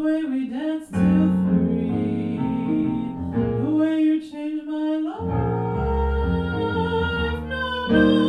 way we danced till three, the way you changed my life. No, no.